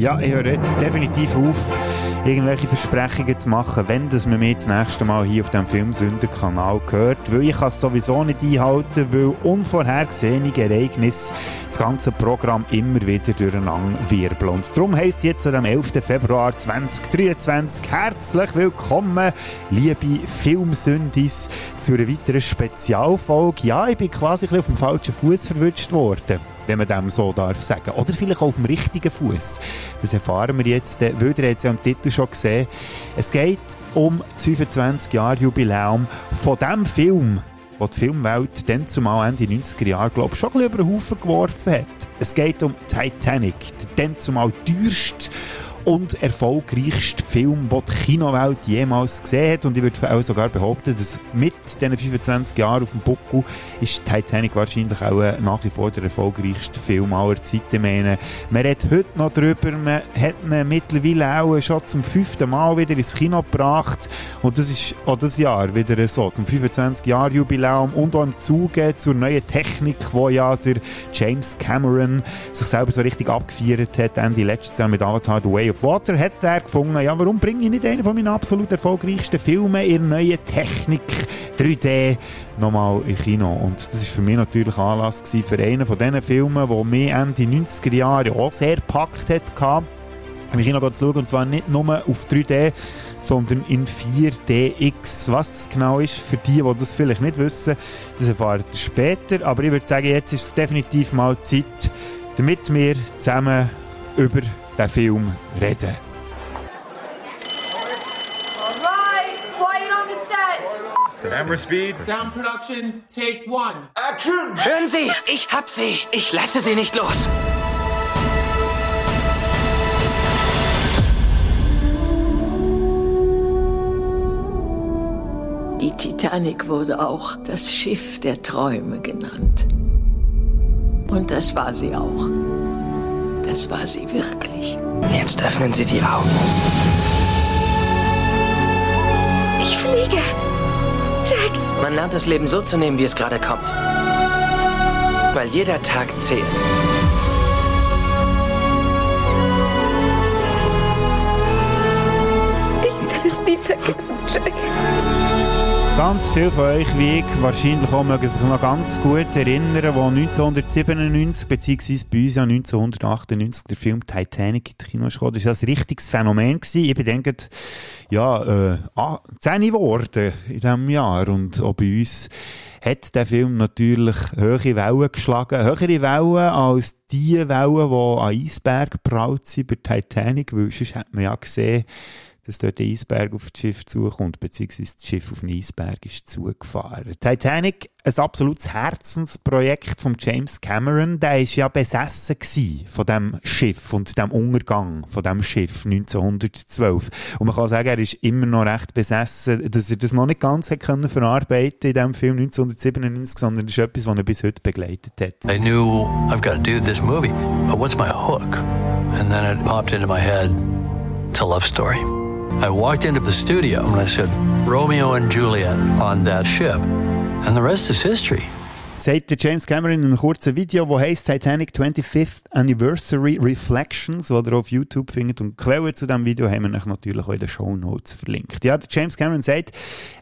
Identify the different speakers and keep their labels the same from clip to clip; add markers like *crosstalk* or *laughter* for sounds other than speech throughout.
Speaker 1: Ja, ich höre jetzt definitiv auf, irgendwelche Versprechungen zu machen, wenn das man mich das nächste Mal hier auf dem Filmsünder-Kanal hört, weil ich kann es sowieso nicht einhalten, weil unvorhergesehene Ereignisse das ganze Programm immer wieder durcheinander wirbeln. Und darum heisst jetzt am 11. Februar 2023 herzlich willkommen, liebe Filmsündis, zu einer weiteren Spezialfolge. Ja, ich bin quasi auf dem falschen Fuß verwünscht worden wenn man dem so darf sagen. Oder vielleicht auch auf dem richtigen Fuß. Das erfahren wir jetzt, weil ihr jetzt ja am Titel schon gesehen. Es geht um das 25 Jahre Jubiläum von dem Film, wo die Filmwelt dann zumal Ende 90er Jahre, glaube ich, schon ein über den Haufen geworfen hat. Es geht um Titanic, der dann zumal teuerste und erfolgreichste Film, den die Kinowelt jemals gesehen hat. Und ich würde auch sogar behaupten, dass mit diesen 25 Jahren auf dem Buckel ist Titanic wahrscheinlich auch nach wie vor der erfolgreichste Film aller Zeiten. Meine, man redet heute noch darüber, man hat ihn mittlerweile auch schon zum fünften Mal wieder ins Kino gebracht. Und das ist auch das Jahr wieder so, zum 25 Jahr Jubiläum und auch im Zuge zur neuen Technik, wo ja der James Cameron sich selber so richtig abgefeiert hat, Ende letztes Jahr mit Avatar The Way Water hat er gefunden, ja, warum bringe ich nicht einen von meinen absolut erfolgreichsten Filmen in neue Technik 3D nochmal in Kino? Und das war für mich natürlich Anlass gewesen für einen von diesen Filmen, der mich Ende 90er Jahre auch sehr gepackt hat, im Kino zu schauen, und zwar nicht nur auf 3D, sondern in 4DX. Was das genau ist, für die, die das vielleicht nicht wissen, das erfahrt ihr später. Aber ich würde sagen, jetzt ist es definitiv mal Zeit, damit wir zusammen über den Film reden.
Speaker 2: Camera speed. Sound production, take one.
Speaker 3: Action! Hören Sie, ich hab sie. Ich lasse sie nicht los.
Speaker 4: Die Titanic wurde auch das Schiff der Träume genannt. Und das war sie auch. Das war sie wirklich.
Speaker 3: Jetzt öffnen Sie die Augen.
Speaker 5: Ich fliege. Jack.
Speaker 3: Man lernt das Leben so zu nehmen, wie es gerade kommt. Weil jeder Tag zählt.
Speaker 5: Ich werde es nie vergessen, Jack.
Speaker 1: Ganz viele von euch, wie ich, wahrscheinlich auch mögen sich noch ganz gut erinnern, wo 1997 bzw. bei uns ja 1998 der Film Titanic in die Kinos kam. Das war ein richtiges Phänomen. Gewesen. Ich bin ja, äh, 10 geworden in diesem Jahr und auch bei uns hat der Film natürlich höhere Wellen geschlagen. Höhere Wellen als die Wellen, die an Eisberg gebraut sind bei Titanic, weil sonst hat man ja gesehen, dass dort der Eisberg auf das Schiff zukommt, beziehungsweise das Schiff auf den Eisberg ist zugefahren. Titanic, ein absolutes Herzensprojekt von James Cameron, der ist ja besessen von dem Schiff und dem Untergang von dem Schiff 1912. Und man kann sagen, er ist immer noch recht besessen, dass er das noch nicht ganz hat können verarbeiten in dem Film 1997, sondern das ist etwas, was er bis heute begleitet hat.
Speaker 6: I knew I've got to do this movie, but what's my hook? And then it popped into my head, it's a love story. I walked into the studio and I said, Romeo and Juliet on that ship. And the rest is history.
Speaker 1: Sagt James Cameron in einem kurzen Video, das heißt Titanic 25th Anniversary Reflections, das ihr auf YouTube findet. Und Quellen zu diesem Video haben wir natürlich auch in den Show Notes verlinkt. Ja, James Cameron sagt,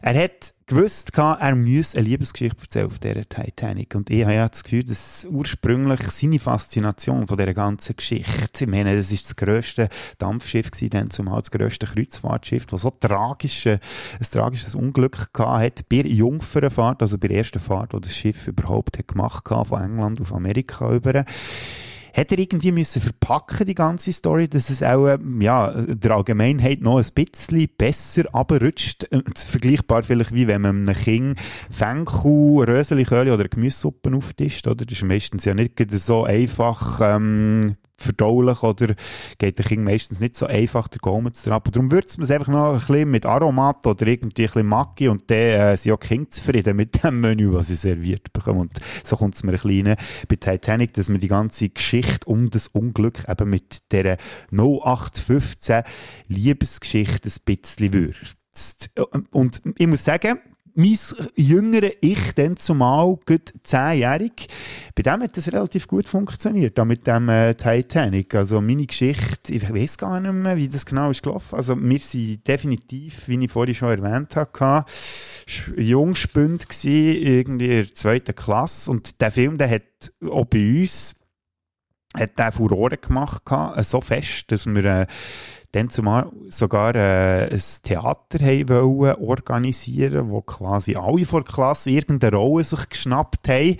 Speaker 1: er hat gewusst, er müsse eine Liebesgeschichte erzählen auf dieser Titanic. Und ich habe ja das Gefühl, dass ursprünglich seine Faszination von dieser ganzen Geschichte, ich meine, das ist das grösste Dampfschiff gewesen, dann zumal das grösste Kreuzfahrtschiff, das so tragische, ein tragisches Unglück gehabt hat bei Jungfernfahrt, also bei der ersten Fahrt, die das Schiff überhaupt hat gemacht hat, von England auf Amerika über hat er irgendwie müssen verpacken, die ganze Story, dass es auch, ähm, ja, der Allgemeinheit noch ein bisschen besser abrutscht. Äh, vergleichbar vielleicht wie wenn man einem Kind Fenchel, Röseli, oder Gemüsesuppe auftischt, oder? Das ist meistens ja nicht so einfach, ähm, verdaulich oder geht der Kind meistens nicht so einfach der Gaumen zu trappen. Darum würzt man es einfach noch ein bisschen mit Aromat oder irgendwie ein bisschen Maggi und dann äh, sind auch die Kinder zufrieden mit dem Menü, was sie serviert bekommen. Und so kommt es mir ein bisschen bei Titanic, dass man die ganze Geschichte um das Unglück eben mit dieser 0815 Liebesgeschichte ein bisschen würzt. Und ich muss sagen, mein jüngerer Ich dann zumal, gut zehnjährig, bei dem hat das relativ gut funktioniert, da mit dem äh, Titanic. Also meine Geschichte, ich weiß gar nicht mehr, wie das genau ist gelaufen. Also wir sind definitiv, wie ich vorhin schon erwähnt habe, Jungspünd gewesen, irgendwie in der zweiten Klasse und der Film, der hat auch bei uns hat der Furore gemacht, so fest, dass wir äh, dann zumal sogar äh, ein Theater haben wollen organisieren, wo quasi alle vor der Klasse irgendeine Rolle sich geschnappt haben.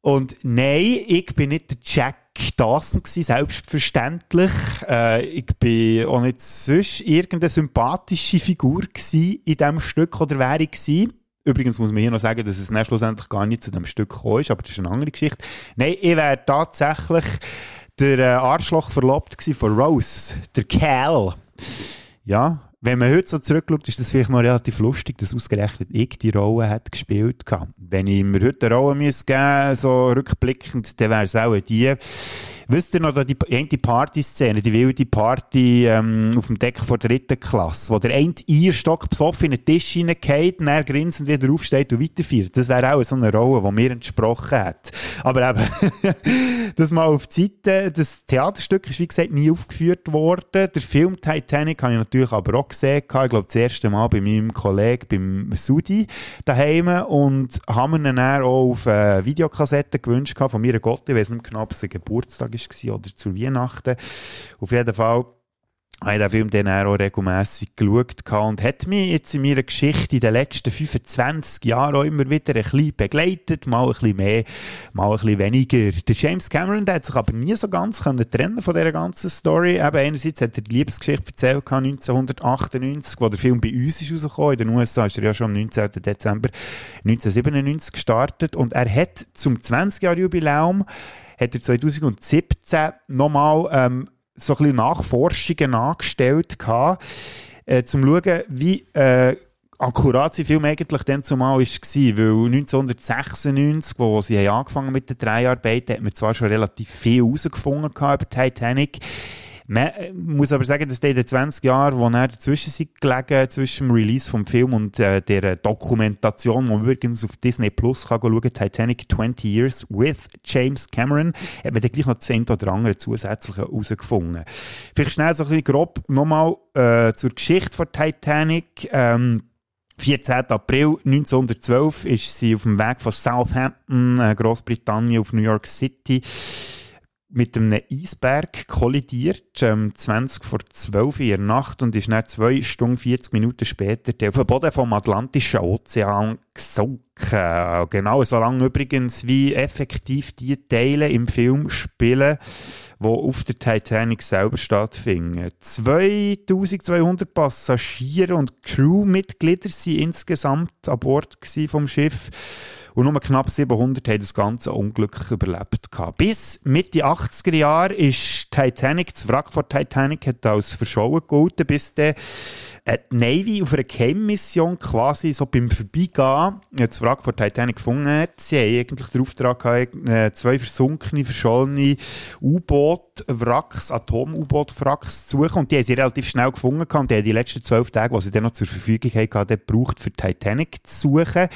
Speaker 1: Und nein, ich bin nicht der Jack Dawson gewesen, selbstverständlich. Äh, ich bin auch nicht sonst irgendeine sympathische Figur gewesen in diesem Stück, oder wäre ich gewesen. Übrigens muss man hier noch sagen, dass es dann schlussendlich gar nicht zu dem Stück gekommen ist, aber das ist eine andere Geschichte. Nein, ich wäre tatsächlich der äh, Arschloch verlobt von Rose, der Cal. Ja, wenn man heute so zurückschaut, ist das vielleicht mal relativ lustig, dass ausgerechnet ich die Rolle hat gespielt habe. Wenn ich mir heute eine Rolle müsste geben, so rückblickend, dann wäre es auch die, Wisst ihr noch die, die Party-Szene, die wilde Party ähm, auf dem Deck vor der dritten Klasse, wo der eine Eierstock besoffen in den Tisch hineingeht und er grinsend wieder aufsteht und weiterfährt? Das wäre auch so eine Rolle, die mir entsprochen hat. Aber eben, *laughs* das mal auf die Seite. Das Theaterstück ist, wie gesagt, nie aufgeführt worden. Der Film Titanic habe ich natürlich aber auch gesehen. Ich glaube, das erste Mal bei meinem Kollegen, beim Sudi, daheim. Und haben mir dann auch auf äh, Videokassette gewünscht von mir Gott. Ich weiß nicht genau, ob es ein Geburtstag war oder zu Weihnachten. Auf jeden Fall habe ich den Film dann auch regelmässig geschaut und hat mich jetzt in meiner Geschichte in den letzten 25 Jahren auch immer wieder ein bisschen begleitet, mal ein bisschen mehr, mal ein bisschen weniger. Der James Cameron, der hat sich aber nie so ganz können trennen von dieser ganzen Story. Eben einerseits hat er die Liebesgeschichte erzählt 1998, wo der Film bei uns ist rausgekommen. In den USA ist er ja schon am 19. Dezember 1997 gestartet und er hat zum 20-Jahr-Jubiläum hat er 2017 nochmal ähm, so ein bisschen Nachforschungen angestellt gehabt, äh, zum schauen, wie äh, akkurat sie Film eigentlich dann zumal war. Weil 1996, wo sie angefangen mit den Dreharbeiten, hat man zwar schon relativ viel herausgefunden über Titanic, man äh, muss aber sagen, dass den 20 Jahren, wo er dazwischen sind gelegen, zwischen dem Release vom Film und äh, der Dokumentation, die man übrigens auf Disney Plus kann schauen, Titanic 20 Years with James Cameron, hat man dann gleich noch 10 oder andere zusätzliche herausgefunden. Vielleicht schnell so ein bisschen grob nochmal äh, zur Geschichte von Titanic. Ähm, 14. April 1912 ist sie auf dem Weg von Southampton, äh, Großbritannien, auf New York City mit einem Eisberg kollidiert, ähm, 20 vor 12 in der Nacht und ist dann 2 Stunden 40 Minuten später auf den Boden vom Atlantischen Ozean gesunken. Genau so lange übrigens, wie effektiv die Teile im Film spielen, wo auf der Titanic selber stattfinden. 2200 Passagiere und Crewmitglieder sind insgesamt an Bord vom Schiff. Und nur knapp 700 haben das ganze Unglück überlebt. Gehabt. Bis Mitte 80er Jahre ist Titanic, das Wrack von Titanic, hat als verschollen gegolten, bis der äh, Navy auf einer Geheimmission quasi so beim Vorbeigehen das Wrack von Titanic gefunden hat. Sie haben eigentlich den Auftrag gehabt, äh, zwei versunkene, verschollene U-Boot-Wracks, Atom-U-Boot-Wracks zu suchen und die haben sie relativ schnell gefunden und die haben die letzten zwölf Tage, die sie dann noch zur Verfügung hatten, gebraucht, für Titanic zu suchen.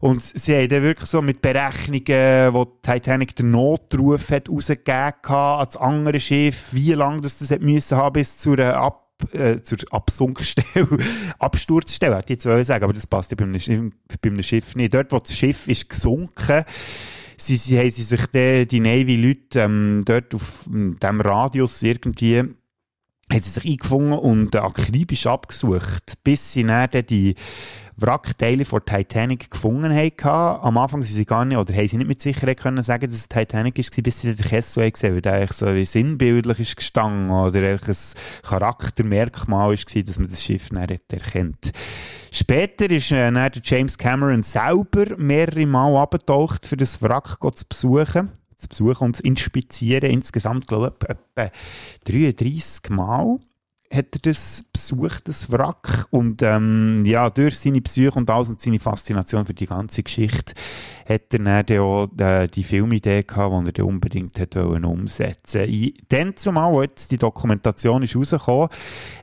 Speaker 1: Und sie haben dann wirklich so mit Berechnungen, wo Titanic den Notruf hat rausgegeben hat, an das andere Schiff, wie lange das, das hat müssen haben bis zur Ab äh, zur Absunkstelle, *laughs* Absturzstelle, hätte ich jetzt sagen, aber das passt ja bei einem, Schiff, nicht. Dort, wo das Schiff ist gesunken, sie, sie, haben sie sich die, die Navy-Leute ähm, dort auf dem Radius irgendwie haben sie sich eingefunden und akribisch abgesucht, bis sie dann die Wrackteile von Titanic gefunden haben. Am Anfang sie gar nicht, oder haben sie nicht mit Sicherheit können sagen, dass es Titanic ist, bis sie den Kessel gesehen weil der eigentlich so wie sinnbildlich ist gestanden oder ein Charaktermerkmal ist dass man das Schiff nicht erkennt. Später ist äh, dann der James Cameron selber mehrere Mal abgetaucht, für das Wrack zu besuchen zu besuchen und zu inspizieren. Insgesamt, glaube ich, etwa 33 Mal hat er das besucht, das Wrack. Und ähm, ja, durch seine Besuche und alles und seine Faszination für die ganze Geschichte hat er dann auch äh, die Filmidee gehabt, die er unbedingt hat wollen umsetzen wollte. Dann zumal, als die Dokumentation ist rausgekommen,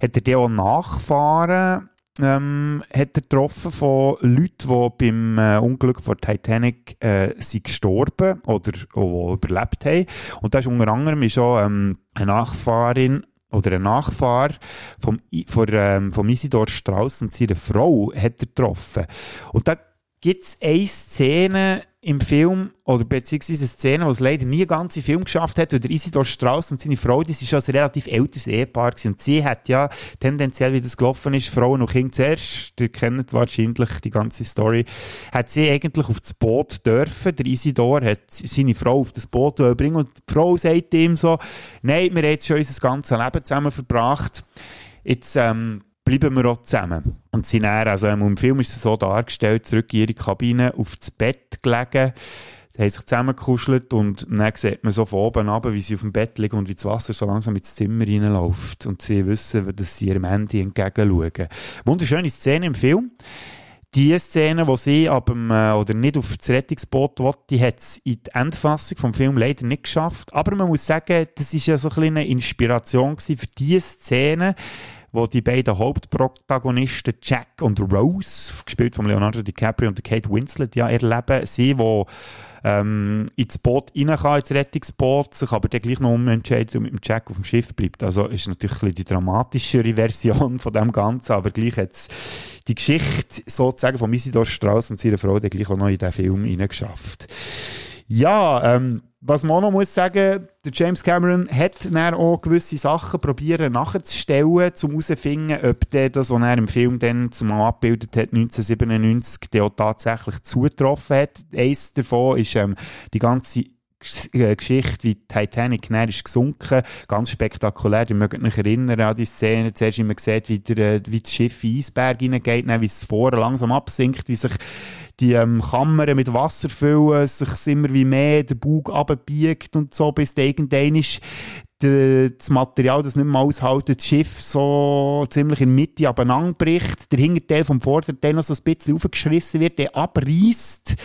Speaker 1: hat er dann auch Nachfahren ähm, hat er getroffen von Leuten, die beim äh, Unglück von Titanic äh, sind gestorben oder die überlebt haben. Und da ist unter anderem ist auch ähm, eine Nachfahrin oder ein Nachfahr vom, von, ähm, vom Isidor Strauss und seiner Frau hat er getroffen. Und da gibt es eine Szene im Film, oder beziehungsweise eine Szene, die es leider nie ganze Film geschafft hat, weil Isidor Strauss und seine Frau, das ist schon ein relativ älteres Ehepaar gewesen. Und sie hat ja tendenziell, wie das gelaufen ist, Frauen und Kinder zuerst, ihr kennt wahrscheinlich die ganze Story, hat sie eigentlich auf das Boot dürfen. Der Isidor hat seine Frau auf das Boot bringen und die Frau sagt ihm so, nein, wir haben jetzt schon unser ganzes Leben zusammen verbracht. Jetzt, ähm, bleiben wir auch zusammen. Und sie dann, also im Film ist es so dargestellt, zurück in ihre Kabine, auf das Bett gelegen, haben sich zusammengekuschelt und dann sieht man so von oben ab, wie sie auf dem Bett liegen und wie das Wasser so langsam ins Zimmer reinläuft. Und sie wissen, dass sie ihrem Handy entgegenschauen. Wunderschöne Szene im Film. Die Szene, wo sie ab dem, äh, oder nicht auf das Rettungsboot will, die hat es in die Endfassung vom Film leider nicht geschafft. Aber man muss sagen, das ist ja so ein eine Inspiration für diese Szene, wo die beiden Hauptprotagonisten Jack und Rose, gespielt von Leonardo DiCaprio und Kate Winslet, ja erleben. Sie, wo ähm, ins Boot rein ins Rettungsboot, sich aber dann gleich noch umentscheidet und mit dem Jack auf dem Schiff bleibt. Also ist natürlich die dramatischere Version von dem Ganzen, aber gleich hat die Geschichte sozusagen von Isidor Strauss und seiner Frau dann gleich auch noch in diesen Film reingeschafft. Ja, ähm, was man auch noch muss sagen, der James Cameron hat dann auch gewisse Sachen probieren nachzustellen, um herauszufinden, ob der das, was er im Film dann zumal abgebildet hat, 1997, der auch tatsächlich zugetroffen hat. Eins davon ist ähm, die ganze Geschichte, wie Titanic näher ist gesunken. Ganz spektakulär. Ihr mögt euch erinnern an die Szene. Zuerst immer gesehen, wie, der, äh, wie das Schiff in Eisberg hineingeht, wie es vorher langsam absinkt, wie sich die ähm, Kammern mit Wasser füllen, sich immer wie mehr der Bug abbiegt und so, bis irgendwann ist das Material, das nicht mehr aushält, das Schiff so ziemlich in der Mitte abeinander bricht, der Hinterteil vom Vorderteil noch so ein bisschen aufgeschrissen wird, der abreißt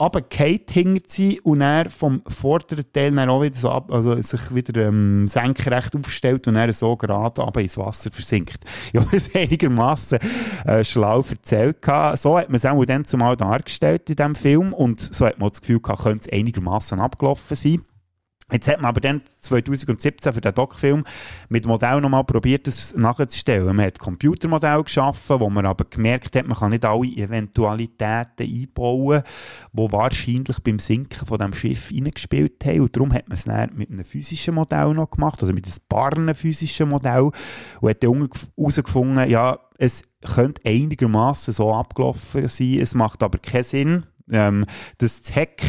Speaker 1: runtergefallen hinter sie und er vom vorderen Teil dann auch wieder so ab, also sich wieder ähm, senkrecht aufstellt und er so gerade aber ins Wasser versinkt. *laughs* Ja, das einigermaßen äh, schlau erzählt gehabt. So hat man es auch dann zumal dargestellt in diesem Film und so hat man das Gefühl gehabt, könnte es einigermaßen abgelaufen sein. Jetzt hat man aber dann 2017 für den Doc-Film mit Modell nochmal probiert, das nachzustellen. Man hat Computermodell geschaffen, wo man aber gemerkt hat, man kann nicht alle Eventualitäten einbauen, die wahrscheinlich beim Sinken von dem Schiff reingespielt haben. Und darum hat man es dann mit einem physischen Modell noch gemacht, also mit einem barren physischen Modell. Und hat dann herausgefunden, ja, es könnte einigermaßen so abgelaufen sein, es macht aber keinen Sinn, ähm, das Heck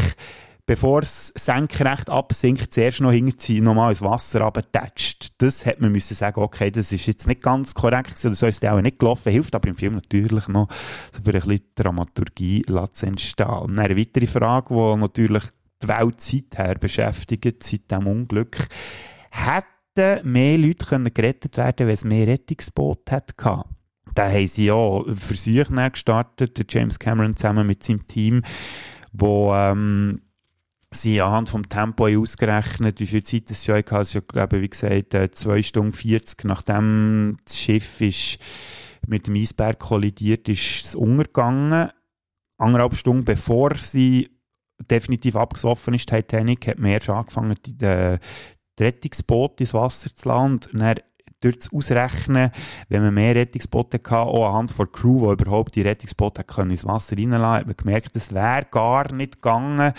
Speaker 1: bevor es senkrecht absinkt, zuerst noch hinterziehen, nochmal ins Wasser abgetatscht. Das hat man müssen sagen, okay, das ist jetzt nicht ganz korrekt, so ist es auch nicht gelaufen, hilft aber im Film natürlich noch, für ein bisschen Dramaturgie zu entstehen. Eine weitere Frage, die natürlich die Welt seither beschäftigt, seit dem Unglück, hätten mehr Leute können gerettet werden wenn es mehr Rettungsboote hätte? Da haben sie ja Versuche gestartet, James Cameron zusammen mit seinem Team, wo ähm, sie anhand vom Tempo ausgerechnet, wie viel Zeit es ja hatte. Ich glaube, wie gesagt, 2 äh, Stunden 40, nachdem das Schiff ist mit dem Eisberg kollidiert, ist es untergegangen. Anderthalb Stunden bevor sie definitiv abgesoffen ist, Titanic, hat man erst angefangen, die, die Rettungsboot ins Wasser zu landen. Durch das Ausrechnen, wenn man mehr Rettungsboote hatte, auch anhand der Crew, die überhaupt die Rettungsboote ins Wasser reinlassen, hat man gemerkt, es wäre gar nicht gegangen.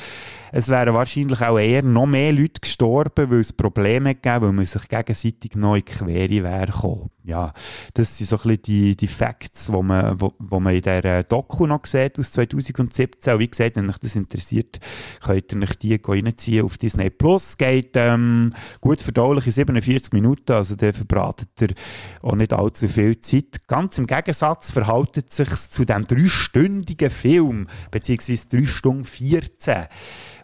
Speaker 1: Es wären wahrscheinlich auch eher noch mehr Leute gestorben, weil es Probleme gegeben weil man sich gegenseitig neu in die Quere wäre gekommen. Ja, das sind so ein bisschen die, die Facts, wo man, wo, wo man in dieser Doku noch sieht aus 2017. Und wie gesagt, wenn euch das interessiert, könnt ihr euch die reinziehen auf Disney Plus. Geht ähm, gut verdaulich in 47 Minuten, also der verbratet ihr auch nicht allzu viel Zeit. Ganz im Gegensatz verhaltet sich zu dem dreistündigen Film, beziehungsweise 3 Stunden 14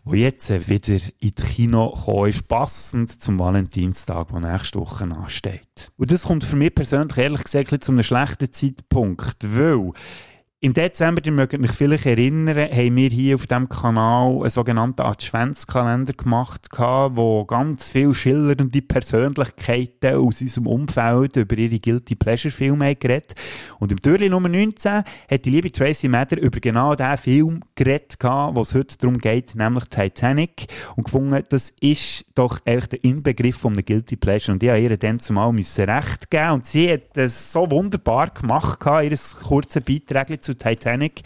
Speaker 1: wo jetzt wieder in das Kino gekommen ist, passend zum Valentinstag, der nächste Woche ansteht. Und das kommt für mich persönlich ehrlich gesagt zu einem schlechten Zeitpunkt, weil im Dezember, ihr mögt euch vielleicht erinnern, haben wir hier auf dem Kanal einen sogenannten Adventskalender gemacht, wo ganz viele schillernde Persönlichkeiten aus unserem Umfeld über ihre Guilty Pleasure Filme geredet. Und im Türli Nummer 19 hat die liebe Tracy Mather über genau diesen Film geredet, wo es heute darum geht, nämlich Titanic. Und gefunden, das ist doch eigentlich der Inbegriff von einem Guilty Pleasure. Und ich habe ihr dann zumal recht geben. Und sie hat das so wunderbar gemacht, ihr kurzes Beitrag zu Titanic,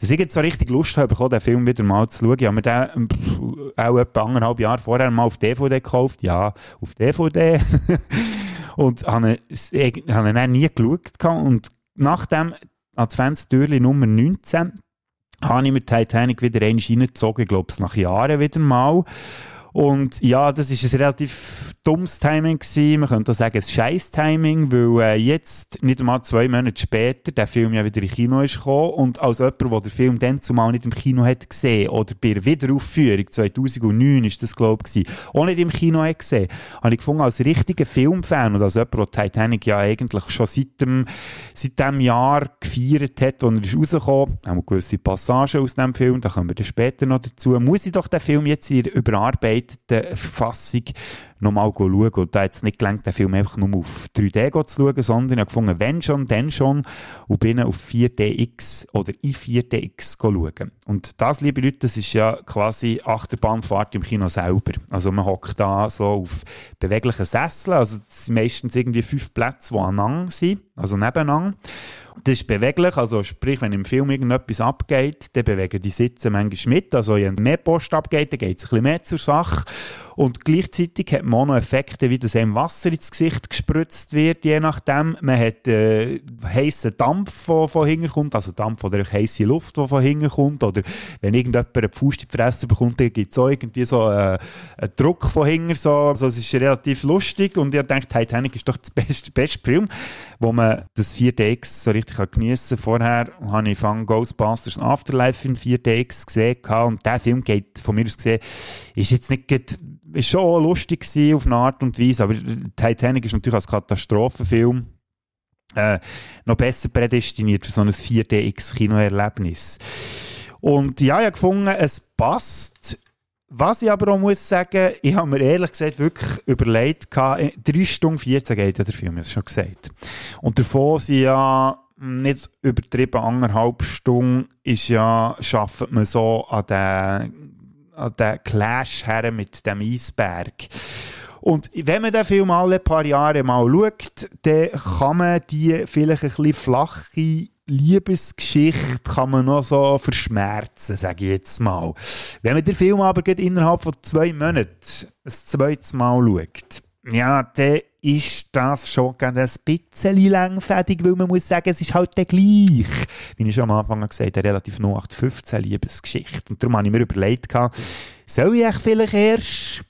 Speaker 1: dass ich jetzt so richtig Lust habe, den Film wieder mal zu schauen. Ich habe mir den auch etwa anderthalb Jahre vorher mal auf DVD gekauft. Ja, auf DVD. *laughs* und habe ihn, dann nie geschaut. Und nach dem Adventstürli Nummer 19 habe ich mir Titanic wieder reingezogen, ich glaube es nach Jahren wieder mal. Und ja, das ist ein relativ dummes Timing gewesen. Man könnte auch sagen, ein scheiß Timing, weil äh, jetzt, nicht einmal zwei Monate später, der Film ja wieder in Kino ist gekommen. Und als jemand, der den Film dann zumal nicht im Kino hat gesehen oder bei der Wiederaufführung 2009 ist das, glaube ich, auch nicht im Kino hat gesehen, habe ich gefunden, als richtiger Filmfan und als jemand, der Titanic ja eigentlich schon seit dem, seit dem Jahr gefeiert hat, als er ist rausgekommen, haben wir gewisse Passagen aus dem Film, da kommen wir dann später noch dazu, muss ich doch den Film jetzt in überarbeiten verbreiteten Verfassung nochmal schauen. Und da hat es nicht gelangt, den Film einfach nur auf 3D zu schauen, sondern ich habe gefunden, wenn schon, dann schon, und bin auf 4DX oder in 4DX schauen. Und das, liebe Leute, das ist ja quasi Achterbahnfahrt im Kino selber. Also man hockt da so auf beweglichen Sesseln, also das sind meistens irgendwie fünf Plätze, die aneinander sind, also nebeneinander. Das ist beweglich, also sprich, wenn im Film irgendetwas abgeht, dann bewegen die Sitze manchmal mit. Also wenn mehr Post abgeht, dann geht es ein bisschen mehr zur Sache. Und gleichzeitig hat man auch Effekte, wie das einem Wasser ins Gesicht gespritzt wird, je nachdem. Man hat äh, heißen Dampf, der von hinten kommt, also Dampf oder heiße Luft, die von hinten kommt. Oder wenn irgendjemand eine Pfuste in die Fresse bekommt, dann gibt es auch irgendwie so äh, einen Druck von hinten. So. Also es ist relativ lustig und ich denke, Titanic ist doch das beste, beste Film, wo man das 4DX so richtig geniessen kann. Vorher habe ich von Ghostbusters Afterlife in 4DX gesehen und der Film geht von mir aus gesehen, ist jetzt nicht ist schon lustig gewesen auf eine Art und Weise, aber Titanic ist natürlich als Katastrophenfilm äh, noch besser prädestiniert für so ein 4DX-Kinoerlebnis. Und ja, ich habe gefunden, es passt. Was ich aber auch muss sagen, ich habe mir ehrlich gesagt wirklich überlegt, 3 Stunden 14 geht ja der Film, es schon gesagt. Und davon sind ja nicht übertrieben anderthalb Stunden, ist ja, schafft man so an den an den Clash her mit dem Eisberg. Und wenn man den Film alle paar Jahre mal schaut, dann kann man die vielleicht ein bisschen flache Liebesgeschichte kann man noch so verschmerzen, sage ich jetzt mal. Wenn man den Film aber innerhalb von zwei Monaten ein zweites Mal schaut, ja, dann ist das schon ein bisschen langfädig, weil man muss sagen, es ist halt der gleich. Wie ich schon am Anfang gesagt habe, relativ 0815 Liebesgeschichte. Und darum habe ich mir überlegt, soll ich vielleicht erst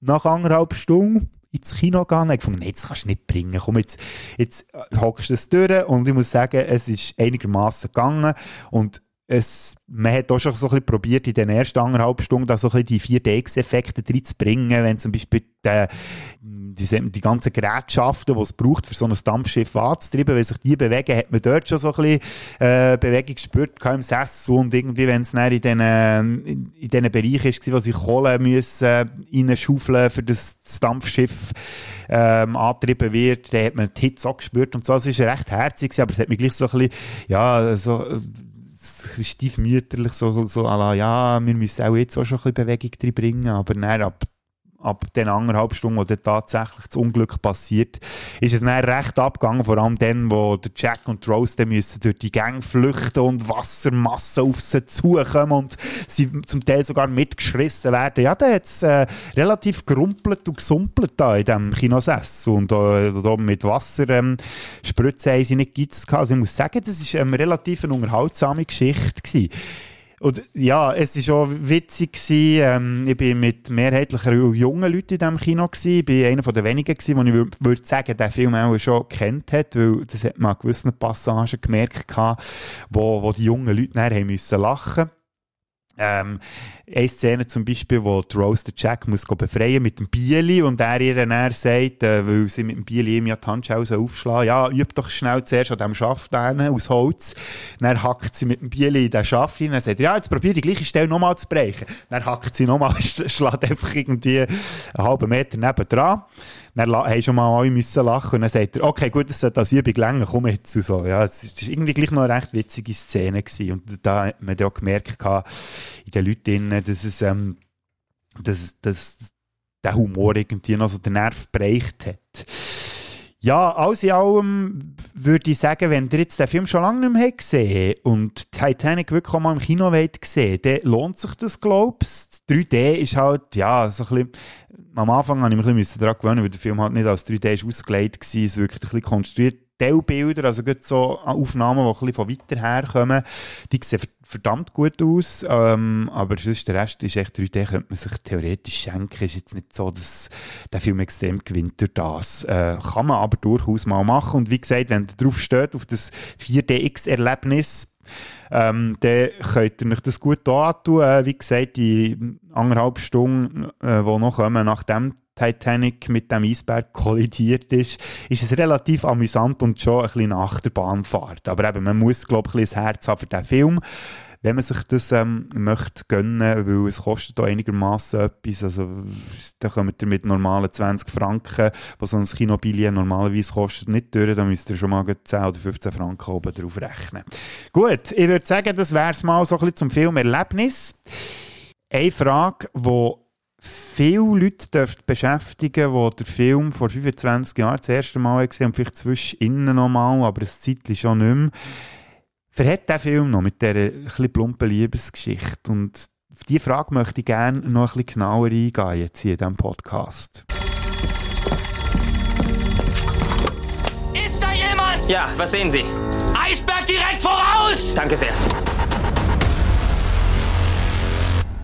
Speaker 1: nach anderthalb Stunden ins Kino gehen. Ich fand, nee, jetzt kannst du nicht bringen. Komm, jetzt, jetzt hockst du das durch. Und ich muss sagen, es ist einigermaßen gegangen. Und es, man hat auch schon so ein bisschen probiert, in den ersten anderthalb Stunden da so ein bisschen die 4DX-Effekte reinzubringen, wenn zum Beispiel die, die, die ganzen Gerätschaften, die es braucht, für so ein Dampfschiff anzutreiben, wenn sich die bewegen, hat man dort schon so ein bisschen äh, Bewegung gespürt, im Sessel und irgendwie, wenn es dann in diesen, in, diesen Bereichen ist, wo sie Kohle müssen äh, reinschaufeln, für das, das Dampfschiff ähm, angetrieben wird, dann hat man die Hitze auch gespürt. Und so, es ist recht herzig, aber es hat mich gleich so ein bisschen, ja, so stiefmütterlich, so, so la, ja, wir müssen auch jetzt auch schon ein bisschen Bewegung drin bringen, aber dann ab ab den anderthalb Stunden, wo dann tatsächlich das Unglück passiert, ist es dann recht abgegangen, vor allem dann, wo der Jack und Rose dann müssen durch die Gänge flüchten und Wassermassen auf sie zukommen und sie zum Teil sogar mitgeschrissen werden. Ja, da hat es äh, relativ gerumpelt und gesumpelt da in diesem Kinosess und äh, da mit Wasser ähm, spritzen haben sie nicht geizt Also ich muss sagen, das war eine relativ unterhaltsame Geschichte gewesen. Und ja, es war auch witzig. Gewesen. Ähm, ich war mit mehrheitlich jungen Leuten in diesem Kino. Gewesen. Ich war einer der wenigen, gewesen, die ich würde sagen, der Film auch schon kennt hat, weil das hat man an gewissen Passagen gemerkt, wo, wo die jungen Leute nachher müssen lachen Ähm, eine Szene zum Beispiel, wo die Rose den Jack muss befreien mit dem Bieli und er ihr dann sagt, äh, weil sie mit dem Bieli ihm ja die Handschelle aufschlagen ja, üb doch schnell zuerst an diesem Schaft aus Holz. Dann hackt sie mit dem Bieli in den Schaft rein und sagt, ja, jetzt probier die gleiche Stelle nochmal zu brechen. Dann hackt sie nochmal, *laughs* schlägt einfach irgendwie einen halben Meter neben dran. Dann haben schon mal alle müssen lachen und dann sagt er, okay, gut, das sollte als Übung länger, komm jetzt. Und so. Ja, es war irgendwie gleich noch eine recht witzige Szene gewesen. Und da hat man auch gemerkt, in den Leuten, dass es, ähm, dass, dass der Humor irgendwie noch so den Nerv bereicht hat. Ja, alles in allem würde ich sagen, wenn ihr jetzt den Film schon lange nicht mehr gesehen und Titanic wirklich auch mal im Kino wollt sehen, dann lohnt sich das, glaubst 3D ist halt, ja, so ein bisschen, am Anfang habe ich mich ein daran gewöhnt, weil der Film halt nicht als 3D ist ausgelegt war, es wirklich ein bisschen konstruiert. Teilbilder, also gut so Aufnahmen, die ein bisschen von weiter her kommen, die sehen verdammt gut aus, ähm, aber sonst der Rest ist echt 3D, könnte man sich theoretisch schenken, ist jetzt nicht so, dass der Film extrem gewinnt durch das. Äh, kann man aber durchaus mal machen und wie gesagt, wenn ihr drauf steht, auf das 4DX-Erlebnis, ähm, dann könnt ihr euch das gut antun. Äh, wie gesagt, die anderthalb Stunden, äh, die noch kommen, nach dem Titanic mit dem Eisberg kollidiert ist, ist es relativ amüsant und schon ein bisschen nach der Bahnfahrt. Aber eben, man muss, glaube ich, ein bisschen das Herz haben für diesen Film wenn man sich das ähm, möchte gönnen, weil es kostet da einigermaßen etwas, also da kommt ihr mit normalen 20 Franken, was so ein Kinobillet normalerweise kostet, nicht durch, da müsst ihr schon mal 10 oder 15 Franken oben drauf rechnen. Gut, ich würde sagen, das wäre es mal so ein bisschen zum Filmerlebnis. Eine Frage, die viele Leute dürft beschäftigen, die den Film vor 25 Jahren das erste Mal gesehen haben, und vielleicht zwischen innen nochmal, aber das Zeitlich schon nicht mehr. Verhält der Film noch mit dieser etwas plumpen Liebesgeschichte? Und auf diese Frage möchte ich gerne noch ein bisschen genauer eingehen, jetzt hier in diesem Podcast.
Speaker 3: Ist da jemand? Ja, was sehen Sie? Eisberg direkt voraus! Danke sehr.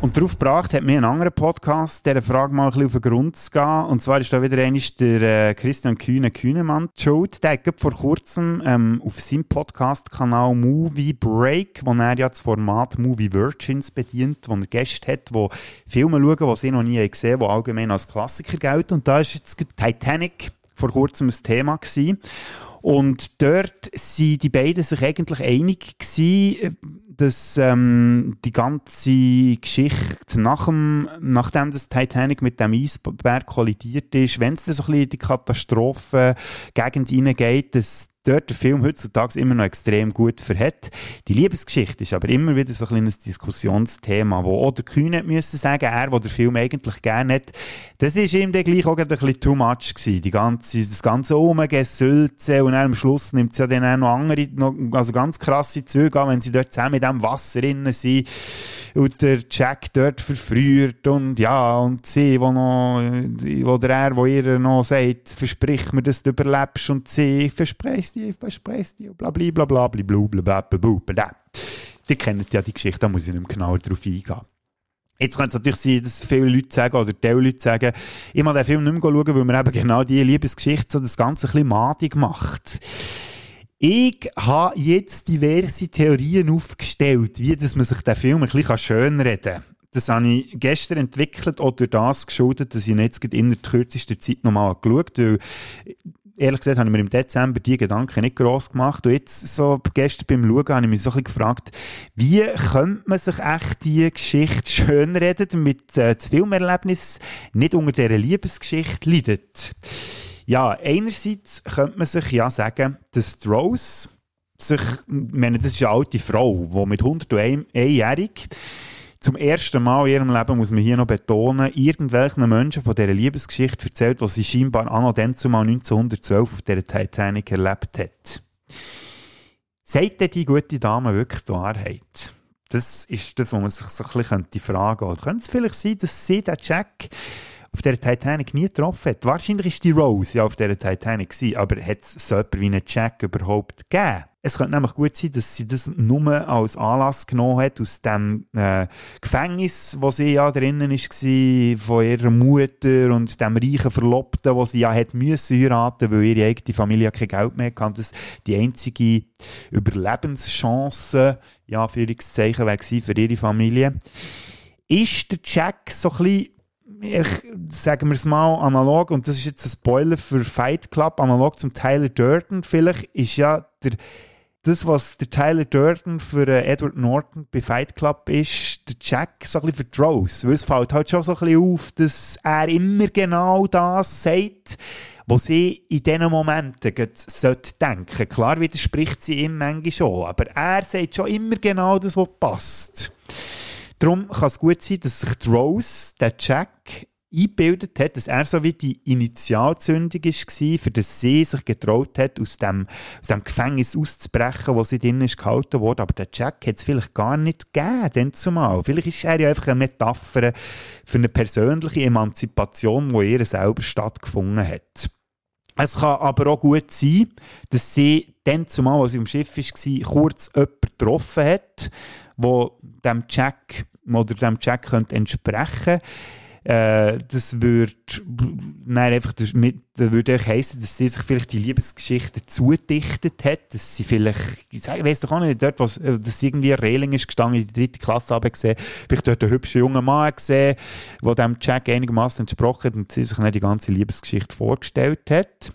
Speaker 1: Und darauf gebracht hat mir ein anderer Podcast, dieser Frage mal ein bisschen auf den Grund zu gehen. Und zwar ist da wieder einmal der äh, Christian Kühne Kühnemann schuld. Der hat vor kurzem ähm, auf seinem Podcast-Kanal Movie Break, wo er ja das Format Movie Virgins bedient, wo er Gäste hat, die Filme schauen, die sie noch nie gesehen haben, die allgemein als Klassiker gelten. Und da ist jetzt Titanic vor kurzem ein Thema gewesen. Und dort sind die beiden sich eigentlich einig gewesen, dass ähm, die ganze Geschichte nach dem, nachdem das Titanic mit dem Eisberg kollidiert ist, wenn es so ein bisschen in die Katastrophe Gegend hineingeht, dass dort der Film heutzutage immer noch extrem gut verhält. Die Liebesgeschichte ist aber immer wieder so ein kleines Diskussionsthema, wo auch der Kühn hat müssen sagen, er, der den Film eigentlich gerne hat, das ist ihm dann gleich auch ein bisschen too much gewesen. Die ganze, das ganze Umgesülze und dann am Schluss nimmt es ja dann auch noch andere, also ganz krasse Züge an, wenn sie dort zusammen mit dem Wasser drin sind und der Jack dort verfrüht und ja, und sie, wo noch, oder er, wo ihr noch sagt, versprich mir, dass du überlebst und sie verspricht dir, verspricht dir, bla bla bla bla bla bla bla bla bla Die kennen ja die Geschichte, da muss ich nicht mehr genauer drauf eingehen. Jetzt könnte es natürlich sein, dass viele Leute sagen, oder die Leute sagen, ich muss den Film nicht mehr schauen, weil mir eben genau diese Liebesgeschichte so das Ganze ein bisschen madig macht. Ich habe jetzt diverse Theorien aufgestellt, wie dass man sich den Film ein bisschen schönreden kann. Das habe ich gestern entwickelt oder das geschuldet, dass ich jetzt in der kürzesten Zeit nochmal geschaut habe. Ehrlich gesagt habe ich mir im Dezember die Gedanken nicht gross gemacht. Und jetzt, so gestern beim Schauen, habe ich mich so ein bisschen gefragt, wie könnte man sich echt die Geschichte schönreden, damit äh, das Filmerlebnis nicht unter dieser Liebesgeschichte leidet? Ja, einerseits könnte man sich ja sagen, dass Rose sich, ich meine, das ist eine alte Frau, die mit 101-jährig zum ersten Mal in ihrem Leben, muss man hier noch betonen, irgendwelchen Menschen von dieser Liebesgeschichte erzählt, die sie scheinbar anno dann zumal 1912 auf dieser Titanic erlebt hat. Sagt denn die gute Dame wirklich die Wahrheit? Das ist das, was man sich so ein bisschen fragen könnte. Könnte es vielleicht sein, dass sie den Jack auf der Titanic nie getroffen hat. Wahrscheinlich ist die Rose ja auf der Titanic aber hat es so jemand wie einen Jack überhaupt gegeben? Es könnte nämlich gut sein, dass sie das nur als Anlass genommen hat, aus dem äh, Gefängnis, wo sie ja drinnen war, von ihrer Mutter und dem reichen Verlobten, wo sie ja hat müssen heiraten, weil ihre eigene Familie kein Geld mehr hatte. Das die einzige Überlebenschance, ja, Führungszeichen, wäre für ihre Familie. Ist der Jack so ein bisschen ich, sagen wir es mal analog, und das ist jetzt ein Spoiler für Fight Club, analog zum Tyler Durden vielleicht, ist ja der das, was der Tyler Durden für äh, Edward Norton bei Fight Club ist, der Jack so ein bisschen für Rose. Weil es fällt halt schon so ein bisschen auf, dass er immer genau das sagt, was sie in diesen Momenten sollte denken. Klar widerspricht sie ihm manchmal schon, aber er sagt schon immer genau das, was passt. Darum kann es gut sein, dass sich Rose, der Jack, eingebildet hat, dass er so wie die Initialzündung war, für das sie sich getraut hat, aus dem, aus dem Gefängnis auszubrechen, wo sie drin ist gehalten wurde. Aber der Jack hat es vielleicht gar nicht gegeben, denn zumal. Vielleicht ist er ja einfach eine Metapher für eine persönliche Emanzipation, die ihr selber stattgefunden hat. Es kann aber auch gut sein, dass sie dann zumal, als sie im Schiff war, kurz jemanden getroffen hat, wo dem Jack oder dem Jack entsprechen könnte. Äh, das würde nein, einfach damit, würde heißen, dass sie sich vielleicht die Liebesgeschichte zugedichtet hat, dass sie vielleicht, ich weiß doch auch nicht, dort, was, äh, dass irgendwie Reling ist gestanden, in die dritte Klasse habe gesehen, vielleicht dort einen hübschen jungen Mann gesehen, der dem Jack einigermaßen entsprochen hat und sie sich nicht die ganze Liebesgeschichte vorgestellt hat.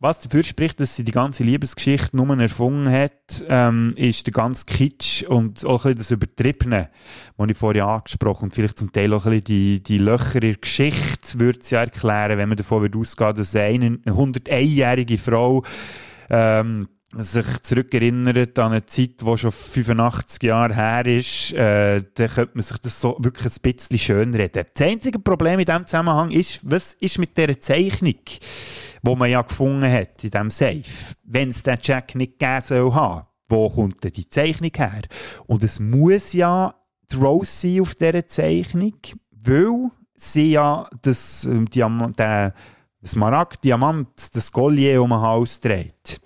Speaker 1: Was dafür spricht, dass sie die ganze Liebesgeschichte nur erfunden hat, ähm, ist der ganze Kitsch und auch ein bisschen das Übertriebene, was ich vorher angesprochen und vielleicht zum Teil auch ein bisschen die, die Löcher in der Geschichte würde sie erklären, wenn man davon ausgehen, dass eine 101-jährige Frau ähm, sich zurückerinnert an eine Zeit, die schon 85 Jahre her ist, äh, dann könnte man sich das so wirklich ein bisschen schönreden. Das einzige Problem in diesem Zusammenhang ist, was ist mit dieser Zeichnung? wo man ja gefunden hat in diesem Safe. Wenn es den Jack nicht geben soll haben, wo kommt denn die Zeichnung her? Und es muss ja die Rose sein auf dieser Zeichnung, weil sie ja das, ähm, Diamant, der Smaragd, Diamant, das Collier um den Hals dreht.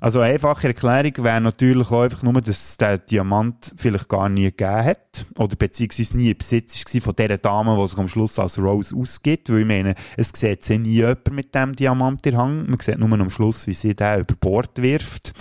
Speaker 1: Also eine einfache Erklärung wäre natürlich auch einfach nur, dass es den Diamant vielleicht gar nie gegeben hat. Oder beziehungsweise nie Besitz war von dieser Dame, die sich am Schluss als Rose ausgibt. Weil ich meine, es sieht ja nie jemand mit dem Diamant in Hang. Man sieht nur am Schluss, wie sie den über Bord wirft.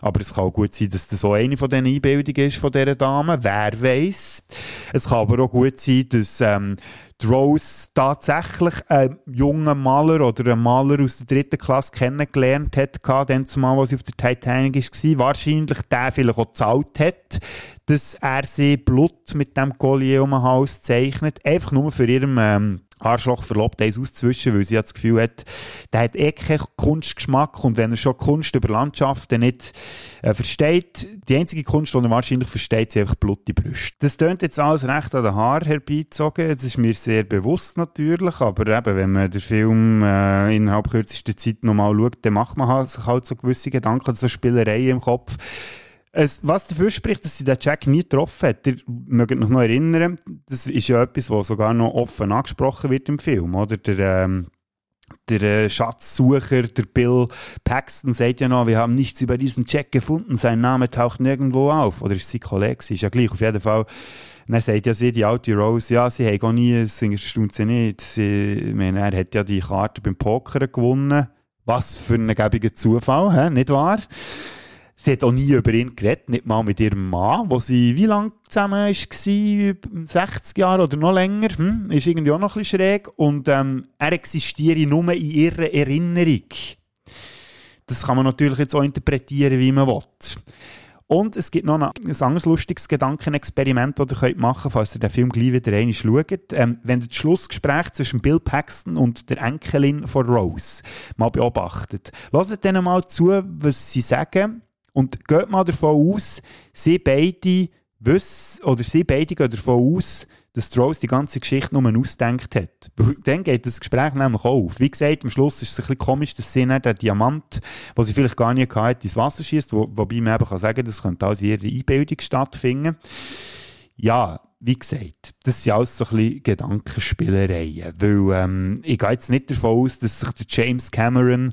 Speaker 1: Aber es kann auch gut sein, dass das so eine von diesen Einbildungen ist von dieser Dame. Wer weiß. Es kann aber auch gut sein, dass ähm, die Rose tatsächlich einen jungen Maler oder einen Maler aus der dritten Klasse kennengelernt hat, dann zumal, als sie auf der Titanic war. Wahrscheinlich der vielleicht auch gezahlt hat, dass er sie Blut mit dem Collier um den Hals zeichnet. Einfach nur für ihren ähm, Arschloch verlobt, eins auszuwischen, weil sie das Gefühl hat, der hat eh keinen Kunstgeschmack und wenn er schon Kunst über Landschaften nicht äh, versteht, die einzige Kunst, die er wahrscheinlich versteht, sind einfach blutige Brüste. Das tönt jetzt alles recht an den Haar herbeizogen, das ist mir sehr bewusst natürlich, aber eben, wenn man den Film äh, innerhalb kürzester Zeit nochmal schaut, dann macht man halt, sich halt so gewisse Gedanken, so Spielereien im Kopf. Es, was dafür spricht, dass sie den Jack nie getroffen hat, ihr mögt euch noch erinnern, das ist ja etwas, was sogar noch offen angesprochen wird im Film, oder? Der, ähm, der äh, Schatzsucher, der Bill Paxton, sagt ja noch, wir haben nichts über diesen Jack gefunden, sein Name taucht nirgendwo auf. Oder ist sie Kollege, ist ja gleich, auf jeden Fall. Dann sagt ja sie, die alte Rose, ja, sie hat auch nie, es erstaunt sie nicht. Sie, meine, er hat ja die Karte beim Poker gewonnen. Was für ein gäbiger Zufall, hä? nicht wahr? Sie hat auch nie über ihn geredet, nicht mal mit ihrem Mann, wo sie wie lange zusammen war, 60 Jahre oder noch länger, hm? ist irgendwie auch noch ein bisschen schräg. Und ähm, er existiere nur in ihrer Erinnerung. Das kann man natürlich jetzt auch interpretieren, wie man will. Und es gibt noch ein, anderes lustiges Gedankenexperiment, das ihr machen könnt, falls ihr den Film gleich wieder einmal schaut. Ähm, wenn ihr das Schlussgespräch zwischen Bill Paxton und der Enkelin von Rose mal beobachtet, lasst denen mal zu, was sie sagen und geht mal davon aus, sie beide wissen, oder sie beide gehen davon aus, dass Rose die ganze Geschichte nur ausdenkt hat. Dann geht das Gespräch nämlich auf. Wie gesagt, am Schluss ist es ein bisschen komisch, dass sie nicht den Diamant, den sie vielleicht gar nicht hatte, ins Wasser schießt, wo, wobei man eben kann sagen das könnte alles in ihrer Einbildung stattfinden. Ja, wie gesagt, das sind alles so ein bisschen Gedankenspielereien, weil ähm, ich gehe jetzt nicht davon aus, dass sich der James Cameron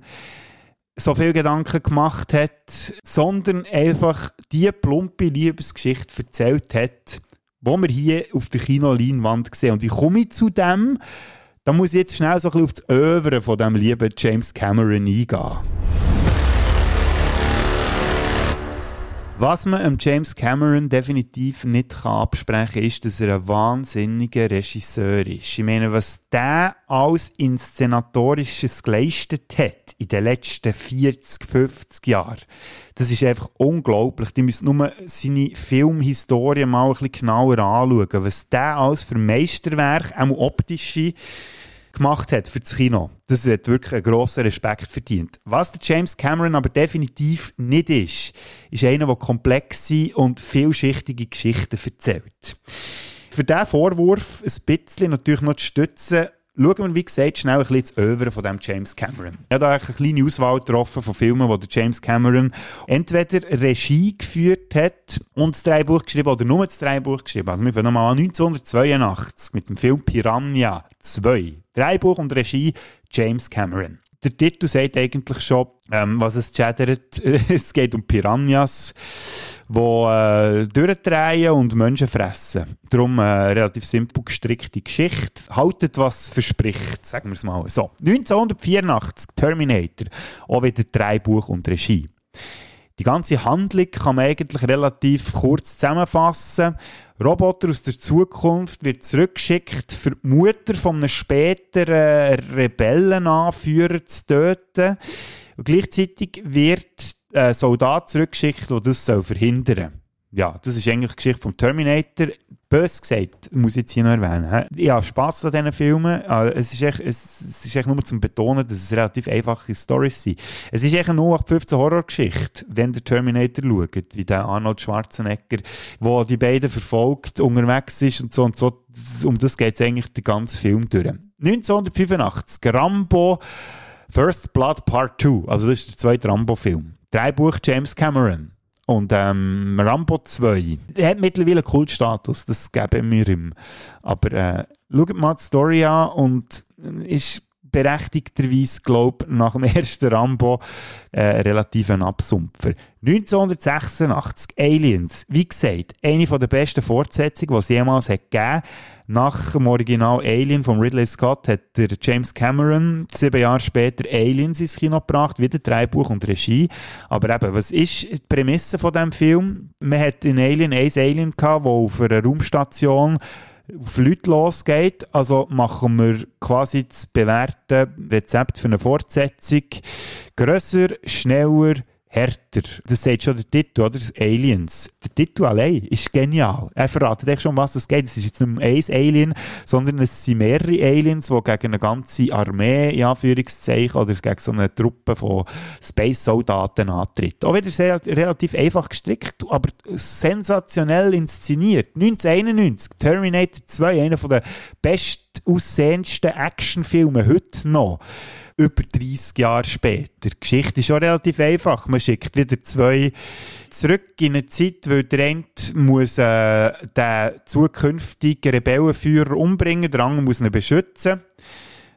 Speaker 1: so viel Gedanken gemacht hat, sondern einfach die plumpe Liebesgeschichte erzählt hat, wo wir hier auf der Kinoleinwand sehen. Und ich komme zu dem, da muss ich jetzt schnell so ein bisschen auf das Övre von dem lieben James Cameron eingehen. Was man James Cameron definitiv nicht kann absprechen kann, ist, dass er ein wahnsinniger Regisseur ist. Ich meine, was der als Inszenatorisches geleistet hat in den letzten 40, 50 Jahren, das ist einfach unglaublich. Die müssen nur seine Filmhistorie mal ein bisschen genauer anschauen, was der als für Meisterwerk, auch optische, gemacht hat für das Kino. Das hat wirklich einen grossen Respekt verdient. Was der James Cameron aber definitiv nicht ist, ist einer, der komplexe und vielschichtige Geschichten erzählt. Für diesen Vorwurf ein bisschen natürlich noch zu stützen, Schauen wir, wie gesagt, schnell ein bisschen ins Övre von dem James Cameron. Ich habe da eine kleine Auswahl getroffen von Filmen, wo der James Cameron entweder Regie geführt hat und das Drehbuch geschrieben oder nur das Drehbuch geschrieben. Also wir fangen nochmal an 1982 mit dem Film Piranha 2. Drehbuch und Regie James Cameron. Der Titel sagt eigentlich schon, ähm, was es chattert. *laughs* es geht um Piranhas die äh, durchdrehen und Menschen fressen. Darum äh, relativ simpel gestrickte Geschichte. Haltet, was verspricht, sagen wir es mal. So, 1984, Terminator. Auch wieder Drehbuch und Regie. Die ganze Handlung kann man eigentlich relativ kurz zusammenfassen. Roboter aus der Zukunft wird zurückgeschickt, für die Mutter von einem späteren Rebellenanführer zu töten. Und gleichzeitig wird ein Soldat zurückgeschickt, der das verhindern soll. Ja, das ist eigentlich die Geschichte vom Terminator. Bös gesagt, muss ich jetzt hier noch erwähnen. Ich habe Spass an diesen Filmen. Ah, es ist echt, es ist echt nur zum Betonen, dass es relativ einfache Storys sind. Es ist echt eine 0815 Horrorgeschichte, wenn der Terminator schaut, wie der Arnold Schwarzenegger, wo die beiden verfolgt, unterwegs ist und so und so. Um das geht es eigentlich den ganzen Film durch. 1985, Rambo First Blood Part 2. Also das ist der zweite Rambo-Film. Drei-Buch James Cameron. Und ähm, Rambo 2, er hat mittlerweile einen Kultstatus, das geben wir ihm. Aber äh, schaut mal die Story an und ist berechtigterweise, glaube nach dem ersten Rambo äh, relativ ein Absumpfer. 1986, Aliens. Wie gesagt, eine der besten Fortsetzungen, die es jemals hat gegeben Nach dem Original Alien von Ridley Scott hat der James Cameron sieben Jahre später Aliens ins Kino gebracht, wieder Drehbuch und Regie. Aber eben, was ist die Prämisse von diesem Film? Man hat in Alien ein Alien gehabt, das auf einer Raumstation auf Leute losgeht. Also machen wir quasi das bewährte Rezept für eine Fortsetzung. Grösser, schneller, härter. Das sagt schon der Titel, oder? Das Aliens. Der Titel allein ist genial. Er verratet echt schon, was es geht. Es ist jetzt nicht nur ein Alien, sondern es sind mehrere Aliens, die gegen eine ganze Armee, in Anführungszeichen, oder gegen so eine Truppe von Space-Soldaten antritt. Auch wieder sehr, relativ einfach gestrickt, aber sensationell inszeniert. 1991, Terminator 2, einer der bestaussehendsten Actionfilme heute noch über 30 Jahre später. Die Geschichte ist schon relativ einfach. Man schickt wieder zwei zurück in eine Zeit, weil der eine muss äh, den zukünftigen Rebellenführer umbringen, der andere muss ihn beschützen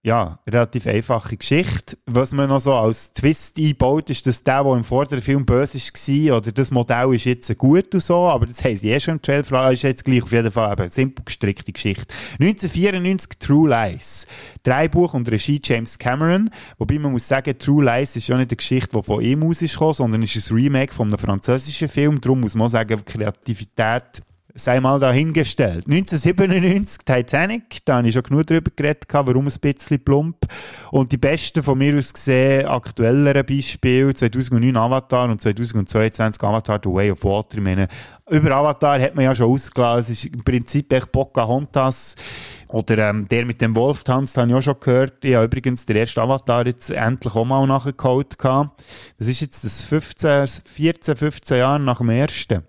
Speaker 1: ja, relativ einfache Geschichte. Was man noch so als Twist einbaut, ist, dass der, der im vorderen Film böse war, oder das Modell ist jetzt gut und so, aber das haben sie eh schon im Trailer, ist jetzt gleich auf jeden Fall eine simpel gestrickte Geschichte. 1994 True Lies. Drei-Buch und Regie James Cameron, wobei man muss sagen, True Lies ist ja nicht eine Geschichte, die von ihm aus ist gekommen, sondern ist ein Remake von einem französischen Film, darum muss man sagen, Kreativität sei mal dahingestellt. 1997 Titanic, da habe ich schon genug darüber geredet, warum ein bisschen plump. Und die besten von mir aus gesehen, aktuelleren Beispiele, 2009 Avatar und 2022 Avatar The Way of Water. Meine, über Avatar hat man ja schon ausgelassen, es ist im Prinzip echt Pocahontas. Oder ähm, der mit dem Wolf tanzt, habe ich auch schon gehört. Ich habe übrigens den ersten Avatar jetzt endlich auch mal nachgeholt. Das ist jetzt das 15, 14, 15 Jahre nach dem ersten.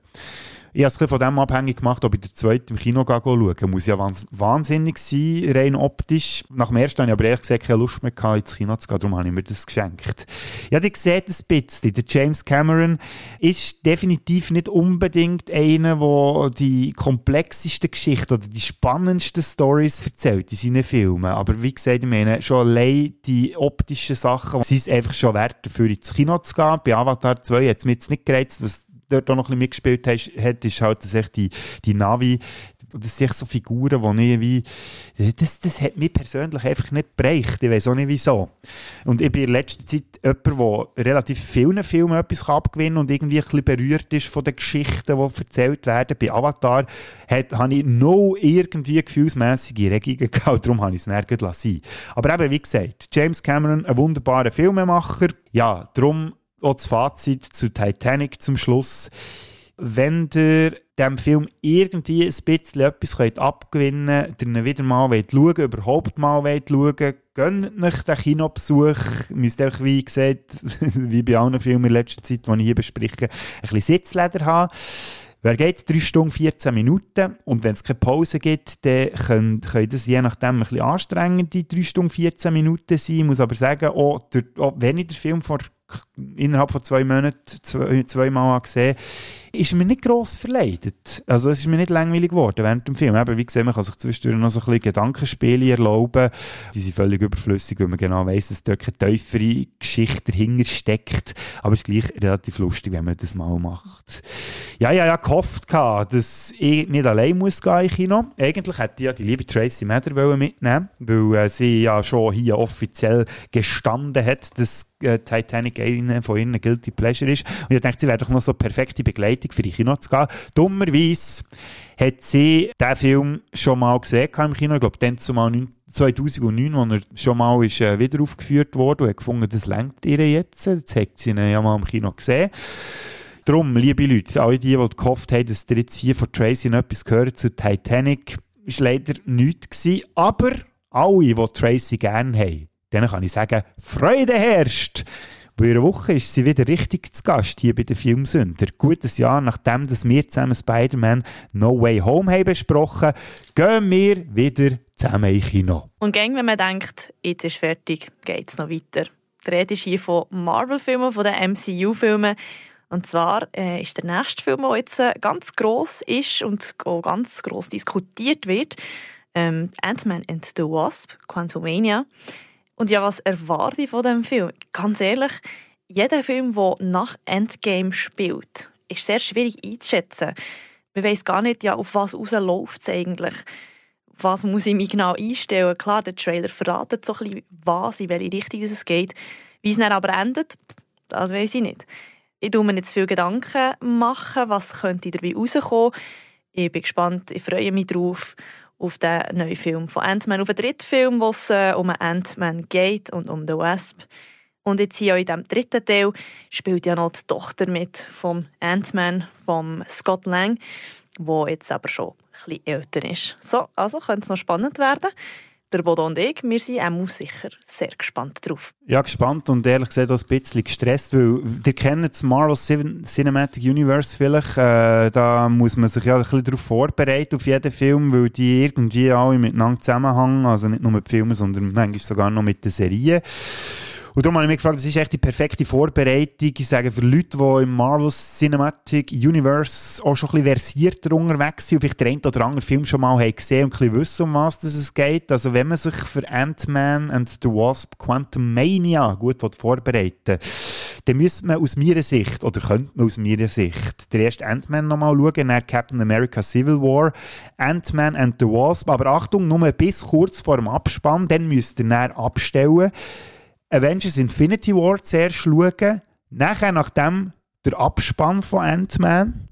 Speaker 1: Ich habe es von dem abhängig gemacht, ob ich den zweiten im Kino schaue. Muss ja wahnsinnig sein, rein optisch. Nach dem ersten habe ich aber ehrlich gesagt keine Lust mehr gehabt, ins Kino zu gehen, darum habe ich mir das geschenkt. Ja, die seht ein bisschen, der James Cameron ist definitiv nicht unbedingt einer, der die komplexesten Geschichten oder die spannendsten Stories erzählt in seinen Filmen. Aber wie gesagt, ich meine, schon allein die optischen Sachen sind es einfach schon wert, dafür ins Kino zu gehen. Bei Avatar 2 hat es mir jetzt nicht gereizt, was dort auch noch ein bisschen mitgespielt hat, ist halt dass echt die, die Navi, das sind so Figuren, die ich wie, das, das hat mich persönlich einfach nicht bereicht. Ich weiß auch nicht wieso. Und ich bin in letzter Zeit jemand, der relativ vielen Filmen etwas abgewinnen kann und irgendwie ein bisschen berührt ist von den Geschichten, die erzählt werden. Bei Avatar hat, habe ich noch irgendwie gefühlsmässige Regungen *laughs* gehabt, darum habe ich es nirgends lassen. Aber eben, wie gesagt, James Cameron, ein wunderbarer Filmemacher. Ja, darum auch das Fazit zu Titanic zum Schluss. Wenn ihr dem Film irgendwie ein bisschen etwas könnt abgewinnen könnt, ihr wieder mal wollt schauen überhaupt mal wollt schauen gönnt euch den Kinobesuch. Müsst einfach, wie gesagt, *laughs* wie bei allen Filmen in letzter Zeit, die ich hier bespreche, ein bisschen Sitzleder haben. Wer geht 3 Stunden 14 Minuten und wenn es keine Pause gibt, dann können, können das je nachdem ein bisschen anstrengend die 3 Stunden 14 Minuten sein. Ich muss aber sagen, auch, der, auch wenn ich den Film vor innerhalb von zwei Monaten zwei, zweimal gesehen ist mir nicht gross verleidet. Also es ist mir nicht langweilig geworden während dem Film. Eben, wie gesagt, man kann sich zwischendurch noch so ein bisschen Gedankenspiele erlauben. Die sind völlig überflüssig, weil man genau weiss, dass dort keine tiefere Geschichte dahinter steckt. Aber es ist gleich relativ lustig, wenn man das mal macht. Ja, ja, ja, gehofft gehabt, dass ich nicht allein muss gehen im Kino. Eigentlich hätte ich ja die liebe Tracy Mather mitnehmen weil äh, sie ja schon hier offiziell gestanden hat, dass äh, Titanic eine von ihren Guilty Pleasure ist. Und ich dachte, sie wäre doch noch so perfekte Begleitung für die Kino zu gehen. Dummerweise hat sie diesen Film schon mal gesehen im Kino. Ich glaube, dann zumal 2009, als er schon mal ist, äh, wieder aufgeführt wurde und hat gefunden, das lenkt ihr jetzt. Jetzt hat sie ihn ja mal im Kino gesehen. Darum, liebe Leute, alle die, die gehofft haben, dass ihr jetzt hier von Tracy noch etwas gehört zu Titanic, ist leider nichts. Aber alle, die Tracy gerne haben, denen kann ich sagen, Freude herrscht. Bei einer Woche ist sie wieder richtig zu Gast hier bei den Filmsünder. Gutes Jahr nachdem dass wir zusammen Spider-Man No Way Home haben besprochen, gehen wir wieder zusammen in Kino.
Speaker 7: Und gäng, wenn man denkt, jetzt ist fertig, geht es noch weiter. Die Rede ist hier von Marvel-Filmen, von den MCU-Filmen. Und zwar äh, ist der nächste Film, der jetzt äh, ganz gross ist und auch ganz gross diskutiert wird, ähm, Ant-Man and the Wasp, Quantumania. Und ja, was erwarte ich von diesem Film? Ganz ehrlich, jeder Film, der nach Endgame spielt, ist sehr schwierig einzuschätzen. Man weiß gar nicht, ja, auf was rausläuft es eigentlich. Was muss ich mich genau einstellen? Klar, der Trailer verratet so ein bisschen, was, in welche Richtung es geht. Wie es dann aber endet, das weiß ich nicht. Ich mache mir nicht zu viel Gedanken, machen, was könnte dabei rauskommen. Ich bin gespannt, ich freue mich drauf auf den neuen Film von Ant-Man, auf den dritten Film, wo es äh, um Ant-Man geht und um den Wasp. Und jetzt hier in diesem dritten Teil spielt ja noch die Tochter mit vom Ant-Man, vom Scott Lang, wo jetzt aber schon ein bisschen älter ist. So, also könnte es noch spannend werden der Bodo und ich, wir sind auch sicher sehr gespannt drauf.
Speaker 1: Ja, gespannt und ehrlich gesagt auch ein bisschen gestresst, weil ihr kennt das Marvel Cinematic Universe vielleicht, äh, da muss man sich ja ein bisschen darauf vorbereiten, auf jeden Film, weil die irgendwie alle miteinander zusammenhängen, also nicht nur mit Filmen, sondern manchmal sogar noch mit den Serien. Und darum habe ich mich gefragt, das ist echt die perfekte Vorbereitung, ich sage, für Leute, die im Marvel Cinematic Universe auch schon ein bisschen versierter unterwegs sind und vielleicht den einen oder anderen Film schon mal haben gesehen und ein bisschen wissen, um was es geht. Also wenn man sich für Ant-Man and the Wasp Quantum Mania gut vorbereiten dann müsste man aus meiner Sicht, oder könnte man aus meiner Sicht, den ersten Ant-Man nochmal schauen, nach Captain America Civil War, Ant-Man and the Wasp, aber Achtung, nur bis kurz vor dem Abspann, dann müsst ihr dann abstellen. Avengers Infinity War zuerst schauen, nachher nachdem der Abspann von Ant-Man,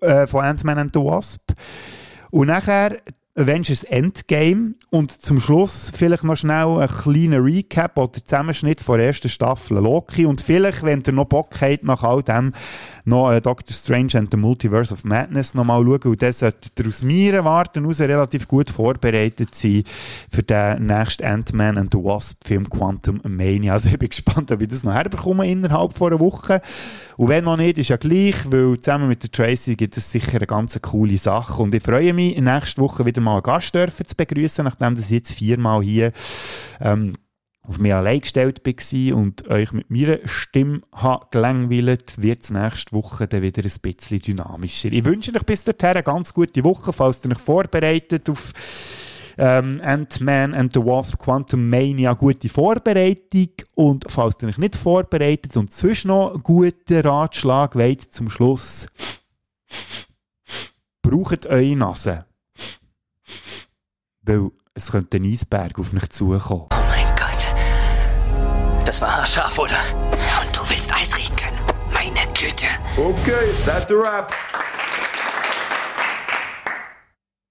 Speaker 1: äh, von Ant-Man and the Wasp, und nachher Avengers Endgame und zum Schluss vielleicht noch schnell ein kleiner Recap oder Zusammenschnitt von der ersten Staffel. Loki und vielleicht, wenn ihr noch Bock habt, nach all dem noch äh, Doctor Strange and the Multiverse of Madness noch mal schauen und dann solltet ihr aus meiner Warte aus relativ gut vorbereitet sein für den nächsten Ant-Man and the Wasp Film Quantum Mania. Also ich bin gespannt, ob ich das noch herbekomme innerhalb von einer Woche. Und wenn noch nicht, ist ja gleich, weil zusammen mit der Tracy gibt es sicher eine ganz coole Sache. Und ich freue mich, nächste Woche wieder mal einen Gast dürfen zu begrüßen, nachdem das jetzt viermal hier ähm, auf mich allein gestellt war und euch mit meiner Stimme gelangweilt, wird es nächste Woche dann wieder ein bisschen dynamischer. Ich wünsche euch bis dahin eine ganz gute Woche, falls ihr euch vorbereitet auf ähm, Ant-Man and the Wasp Quantum Mania gute Vorbereitung und falls ihr euch nicht vorbereitet und zwischen noch einen guten Ratschlag wollt zum Schluss, braucht eure Nase. Weil es könnte ein Eisberg auf mich zukommen.
Speaker 3: Oh mein Gott. Das war haarscharf, oder? Und du willst Eis riechen können. Meine Güte.
Speaker 2: Okay, that's a wrap.